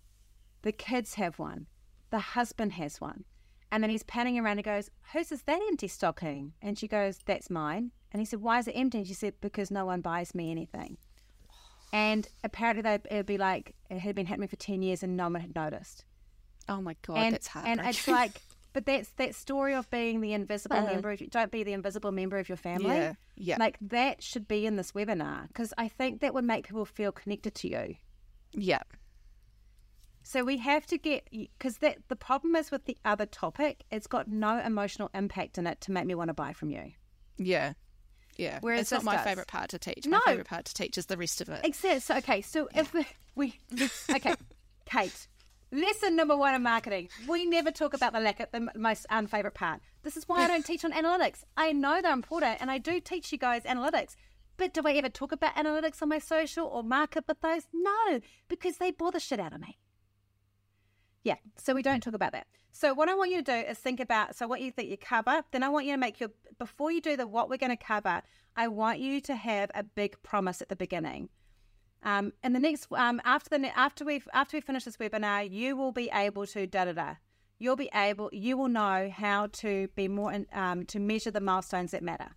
the kids have one, the husband has one, And then he's panning around and goes, Whose is that empty stocking? And she goes, That's mine. And he said, Why is it empty? And she said, Because no one buys me anything. And apparently, they, it'd be like it had been happening for 10 years and no one had noticed. Oh my God, and, that's hard. And it's like, but that's that story of being the invisible uh, member. Of, don't be the invisible member of your family. Yeah, yeah. Like that should be in this webinar because I think that would make people feel connected to you. Yeah. So we have to get because that the problem is with the other topic, it's got no emotional impact in it to make me want to buy from you. Yeah. Yeah. Whereas it's not my does. favorite part to teach. My no. favorite part to teach is the rest of it. Exactly. So okay, so yeah. if we okay, Kate, lesson number one in marketing: we never talk about the lack of the most um, unfavorite part. This is why I don't teach on analytics. I know they're important, and I do teach you guys analytics. But do I ever talk about analytics on my social or market with those? No, because they bore the shit out of me. Yeah, so we don't talk about that. So what I want you to do is think about so what you think you cover. Then I want you to make your before you do the what we're going to cover. I want you to have a big promise at the beginning. Um, and the next um, after the after we after we finish this webinar, you will be able to da da da. You'll be able you will know how to be more in, um, to measure the milestones that matter.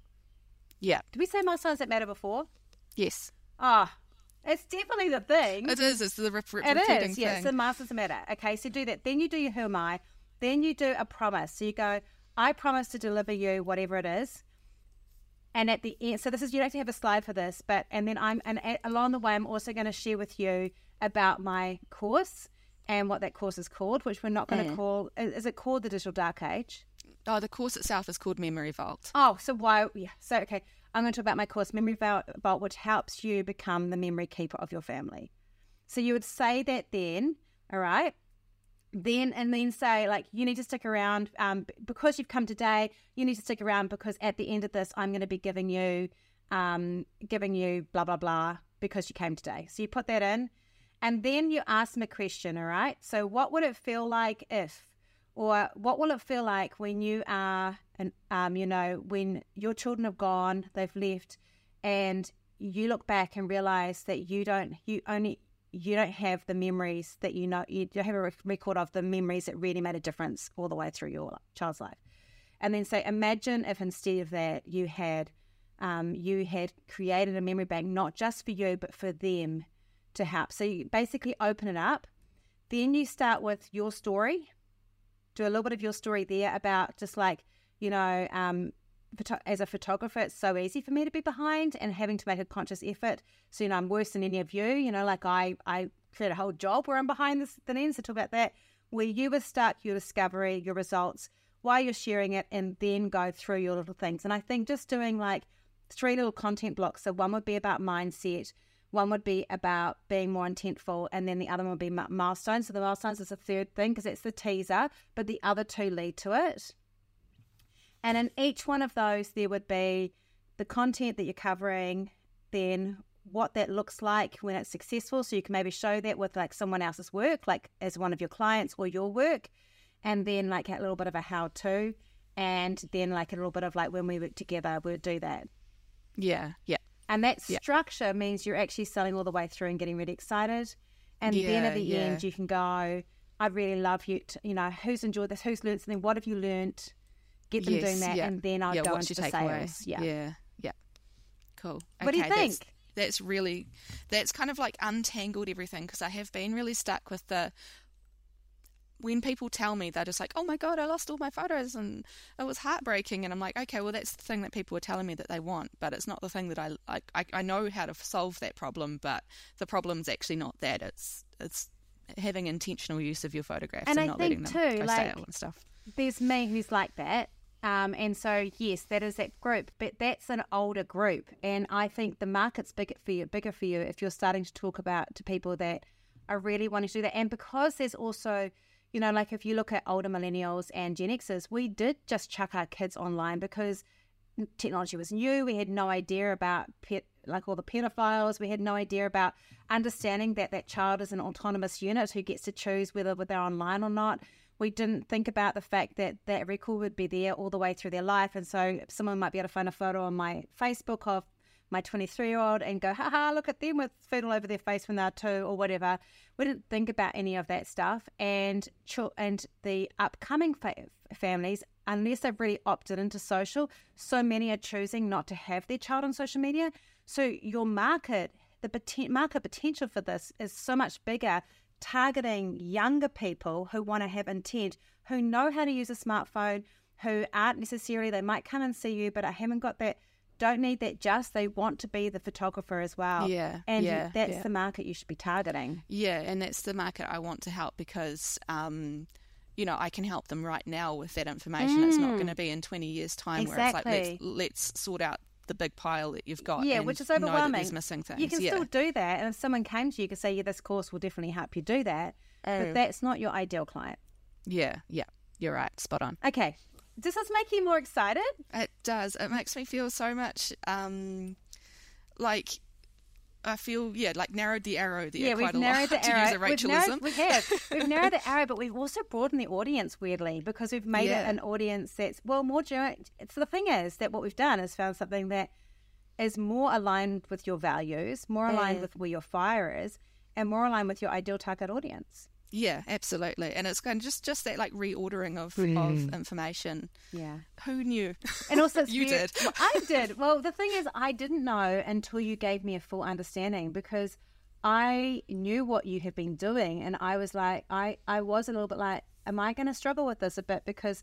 Yeah. Did we say milestones that matter before? Yes. Ah, oh, it's definitely the thing. It is. It's the rep- it is. Thing. Yes, the masters matter. Okay, so do that. Then you do your who am I. Then you do a promise. So you go, I promise to deliver you whatever it is. And at the end, so this is you don't have to have a slide for this, but and then I'm and along the way I'm also going to share with you about my course and what that course is called, which we're not going to mm. call. Is it called the Digital Dark Age? Oh, the course itself is called Memory Vault. Oh, so why? Yeah. So okay, I'm going to talk about my course, Memory Vault, which helps you become the memory keeper of your family. So you would say that then, all right? Then and then say like you need to stick around um, because you've come today. You need to stick around because at the end of this, I'm going to be giving you, um, giving you blah blah blah because you came today. So you put that in, and then you ask them a question. All right. So what would it feel like if, or what will it feel like when you are and um, you know when your children have gone they've left and you look back and realize that you don't you only you don't have the memories that you know you don't have a record of the memories that really made a difference all the way through your child's life. And then say imagine if instead of that you had um, you had created a memory bank not just for you but for them to help. So you basically open it up then you start with your story do a little bit of your story there about just like you know, um, as a photographer, it's so easy for me to be behind and having to make a conscious effort. So, you know, I'm worse than any of you. You know, like I, I create a whole job where I'm behind the lens. So, talk about that, where you were stuck, your discovery, your results, why you're sharing it, and then go through your little things. And I think just doing like three little content blocks. So, one would be about mindset, one would be about being more intentful, and then the other one would be milestones. So, the milestones is the third thing because it's the teaser, but the other two lead to it. And in each one of those, there would be the content that you're covering, then what that looks like when it's successful. So you can maybe show that with like someone else's work, like as one of your clients or your work, and then like a little bit of a how to, and then like a little bit of like when we work together, we'll do that. Yeah, yeah. And that structure means you're actually selling all the way through and getting really excited. And yeah, then at the yeah. end, you can go, I really love you. To, you know, who's enjoyed this? Who's learned something? What have you learned? Get them yes, doing that, yeah. and then I'll yeah, go into the sales. Yeah, yeah, yeah. Cool. What do you think? That's, that's really that's kind of like untangled everything because I have been really stuck with the when people tell me they're just like, oh my god, I lost all my photos and it was heartbreaking, and I'm like, okay, well that's the thing that people are telling me that they want, but it's not the thing that I like. I, I know how to solve that problem, but the problem's actually not that. It's it's having intentional use of your photographs and, and not letting them too, go like, stale and stuff. There's me who's like that, um, and so, yes, that is that group, but that's an older group. And I think the market's bigger for you, bigger for you if you're starting to talk about to people that are really wanting to do that. And because there's also, you know, like if you look at older millennials and Gen Xers, we did just chuck our kids online because technology was new. We had no idea about like all the pedophiles. We had no idea about understanding that that child is an autonomous unit who gets to choose whether they're online or not we didn't think about the fact that that record would be there all the way through their life. And so someone might be able to find a photo on my Facebook of my 23 year old and go, haha, look at them with food all over their face when they're two or whatever. We didn't think about any of that stuff. And and the upcoming families, unless they've really opted into social, so many are choosing not to have their child on social media. So your market, the market potential for this is so much bigger, targeting younger people who want to have intent, who know how to use a smartphone, who aren't necessarily, they might come and see you, but I haven't got that don't need that just they want to be the photographer as well yeah and yeah, that's yeah. the market you should be targeting yeah and that's the market i want to help because um you know, I can help them right now with that information. Mm. It's not going to be in 20 years' time exactly. where it's like, let's, let's sort out the big pile that you've got. Yeah, which is overwhelming. there's missing things. You can yeah. still do that, and if someone came to you, you could say, "Yeah, this course will definitely help you do that." Oh. But that's not your ideal client. Yeah, yeah, you're right. Spot on. Okay, does this make you more excited? It does. It makes me feel so much um, like I feel yeah, like narrowed the arrow there. Yeah, we've narrowed lot, the arrow. We've narrowed, we have. We've narrowed the arrow, but we've also broadened the audience weirdly because we've made yeah. it an audience that's well more. general. It's the thing is that what we've done is found something that is more aligned with your values, more aligned Mm. with where your fire is, and more aligned with your ideal target audience. Yeah, absolutely. And it's kind of just just that like reordering of, Mm. of information. Yeah. Who knew? And also, you did. Well, I did. Well, the thing is, I didn't know until you gave me a full understanding because I knew what you had been doing, and I was like, I I was a little bit like, am I going to struggle with this a bit because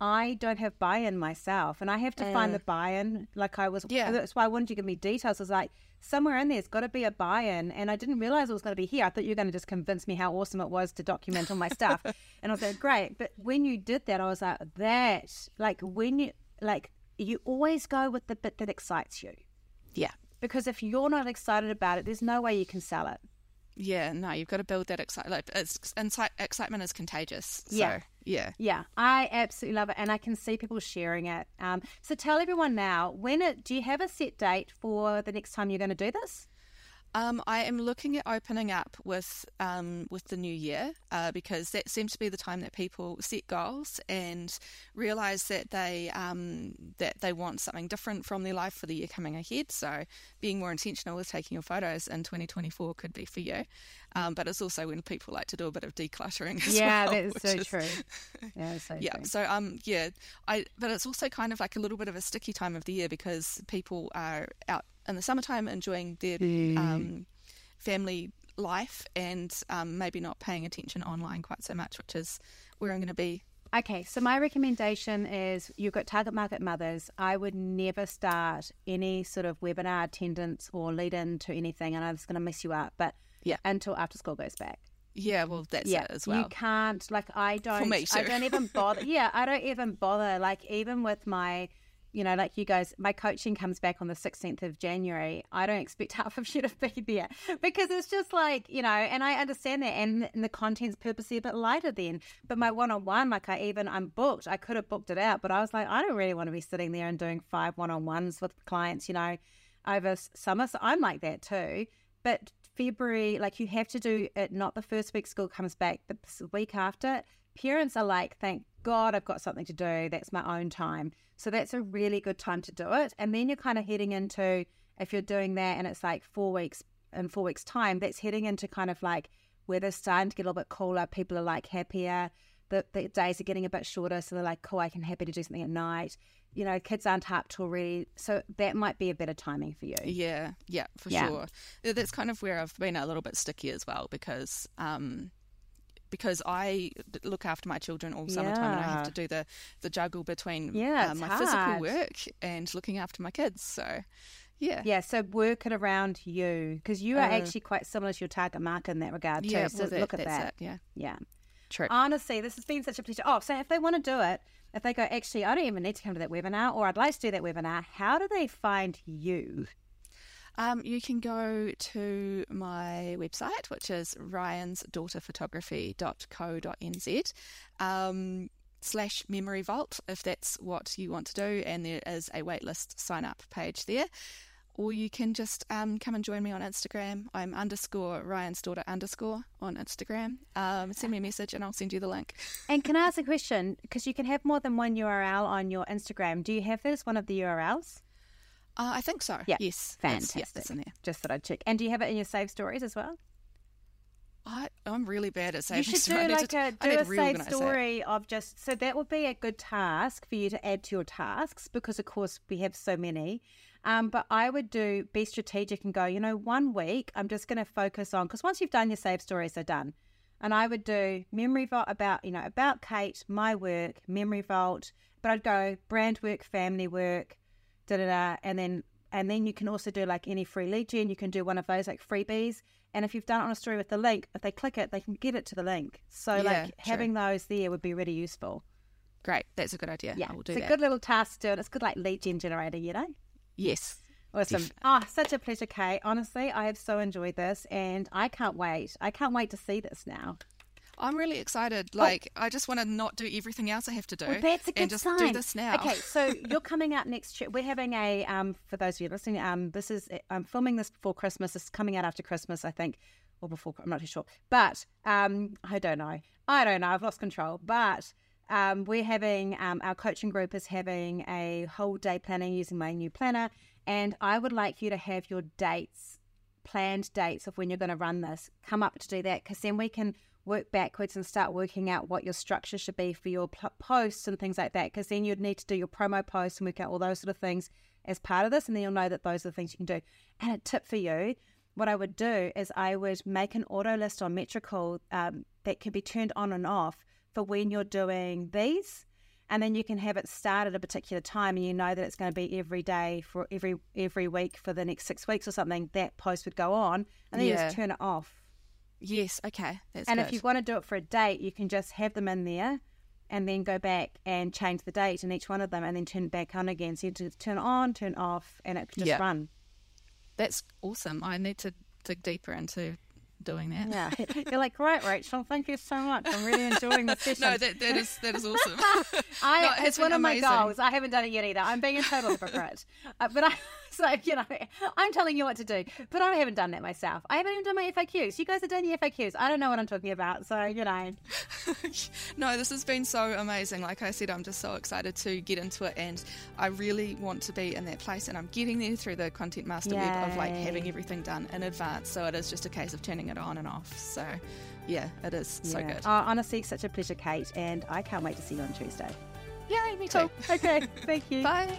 I don't have buy-in myself, and I have to find Uh. the buy-in. Like I was, Yeah. That's why I wanted you to give me details. I was like, somewhere in there's got to be a buy-in, and I didn't realize it was going to be here. I thought you were going to just convince me how awesome it was to document all my stuff, and I was like, great. But when you did that, I was like, that like when you like you always go with the bit that excites you Yeah. because if you're not excited about it, there's no way you can sell it. Yeah, no, you've got to build that excitement. Like, excitement is contagious. So, Yeah. Yeah. Yeah, I absolutely love it, and I can see people sharing it. Um, so tell everyone now when it. Do you have a set date for the next time you're going to do this? Um, I am looking at opening up with um, with the new year uh, because that seems to be the time that people set goals and realise that they um, that they want something different from their life for the year coming ahead. So being more intentional with taking your photos in 2024 could be for you. Um, but it's also when people like to do a bit of decluttering as yeah, well. that is so true. Yeah, that's so yeah true. so um yeah i but it's also kind of like a little bit of a sticky time of the year because people are out in the summertime enjoying their um family life and um, maybe not paying attention online quite so much which is where i'm going to be Okay, so my recommendation is you've got target market mothers. I would never start any sort of webinar attendance or lead into anything. And I know it's going to mess you up, but Yeah. until after school goes back. yeah well that's yeah, it as well you can't like I don't. For me I don't even bother. yeah, I don't even bother. Like even with my, you know, like you guys, my coaching comes back on the sixteenth of January. I don't expect half of you to be there because it's just like you know, and I understand that, and, and the content's purposely a bit lighter then. But my one-on-one, like I even I'm booked. I could have booked it out, but I was like, I don't really want to be sitting there and doing five one-on-ones with clients, you know, over summer. So I'm like that too. But February, like you have to do it not the first week school comes back, the week after. Parents are like, thank God I've got something to do. That's my own time. So that's a really good time to do it. And then you're kind of heading into, if you're doing that and it's like four weeks, in four weeks' time, that's heading into kind of like weather's starting to get a little bit cooler. People are like happier. The, the days are getting a bit shorter. So they're like, cool, I can happy to do something at night. You know, kids aren't up till really. So that might be a better timing for you. yeah yeah for Yeah. sure that's kind of where i've been a little bit sticky as well because um because I look after my children all summertime and I have to do the, the juggle between Yeah, uh, my physical work and looking after my kids. So, yeah. Yeah, so work it around you because you are Uh, actually quite similar to your target market in that regard too. Yeah, so well, that- look at that. it, yeah. Yeah. True. Honestly, this has been such a pleasure. Oh, so if they want to do it, if they go, actually, I don't even need to come to that webinar, or I'd like to do that webinar, how do they find you? Um, you can go to my website, which is ryansdaughterphotography.co.nz um, slash memory vault, if that's what you want to do. And there is a waitlist sign up page there. Or you can just um, come and join me on Instagram. I'm underscore Ryan's daughter underscore on Instagram. Um, send me a message and I'll send you the link. And can I ask a question? Because you can have more than one URL on your Instagram. Do you have this one of the URLs? Uh, I think so. Yeah, Yes. It's- Fantastic. Yeah, it's in there. Just that I'd check. And do you have it in your save stories as well? I, I'm really bad at saving You should stories. do I like to- a do a save story of just so that would be a good task for you to add to your tasks because of course we have so many. Um, but I would do be strategic and go. You know, one week I'm just going to focus on because once you've done your save stories, they're done. And I would do memory vault about you know about Kate, my work, memory vault. But I'd go brand work, family work, da da da, and then and then you can also do like any free lead gen. You can do one of those like freebies. And if you've done it on a story with the link, if they click it, they can get it to the link. So Yeah, like true. having those there would be really useful. Great, that's a good idea. Yeah, I will do it's that. a good little task to do. And it's good like lead gen generator, you know. Yes. Awesome. Oh, such a pleasure, Kate. Honestly, I have so enjoyed this and I can't wait. I can't wait to see this now. I'm really excited. Like, I just want to not do everything else I have to do. Well, that's a good and just sign. do this now. Okay, so you're coming out next year. We're having a um for those of you listening. Um, this is I'm filming this before Christmas. It's coming out after Christmas, I think, or before. I'm not too sure, but um, I don't know. I don't know. I've lost control, but. Um, we're having um, our coaching group is having a whole day planning using my new planner, and I would like you to have your dates, planned dates of when you're going to run this, come up to do that because then we can work backwards and start working out what your structure should be for your posts and things like that. Because then you'd need to do your promo posts and work out all those sort of things as part of this, and then you'll know that those are the things you can do. And a tip for you. What I would do is I would make an auto list on Metricool um, that can be turned on and off for when you're doing these, and then you can have it start at a particular time, and you know that it's going to be every day for every every week for the next six weeks or something. That post would go on, and then you just turn it off. Yes, okay. That's and good. if you want to do it for a date, you can just have them in there, and then go back and change the date in each one of them, and then turn it back on again. So you just turn it on, turn it off, and it just Yeah. run. That's awesome. I need to dig deeper into doing that. Yeah, you're like, great, Rachel. Thank you so much. I'm really enjoying the session. No, that, that is that is awesome. I, No, it's it's one of my goals. I haven't done it yet either. I'm being a total hypocrite. Uh, but I, so, you know, I'm telling you what to do, but I haven't done that myself. I haven't even done my FAQs. You guys have done the FAQs. I don't know what I'm talking about. So, you know, no, this has been so amazing. Like I said, I'm just so excited to get into it, and I really want to be in that place. And I'm getting there through the content master web of like having everything done in advance. So it is just a case of turning it on and off. So yeah, it is so good. Oh, honestly, such a pleasure, Kate. And I can't wait to see you on Tuesday. Yay, me too. Okay. Thank you. Bye.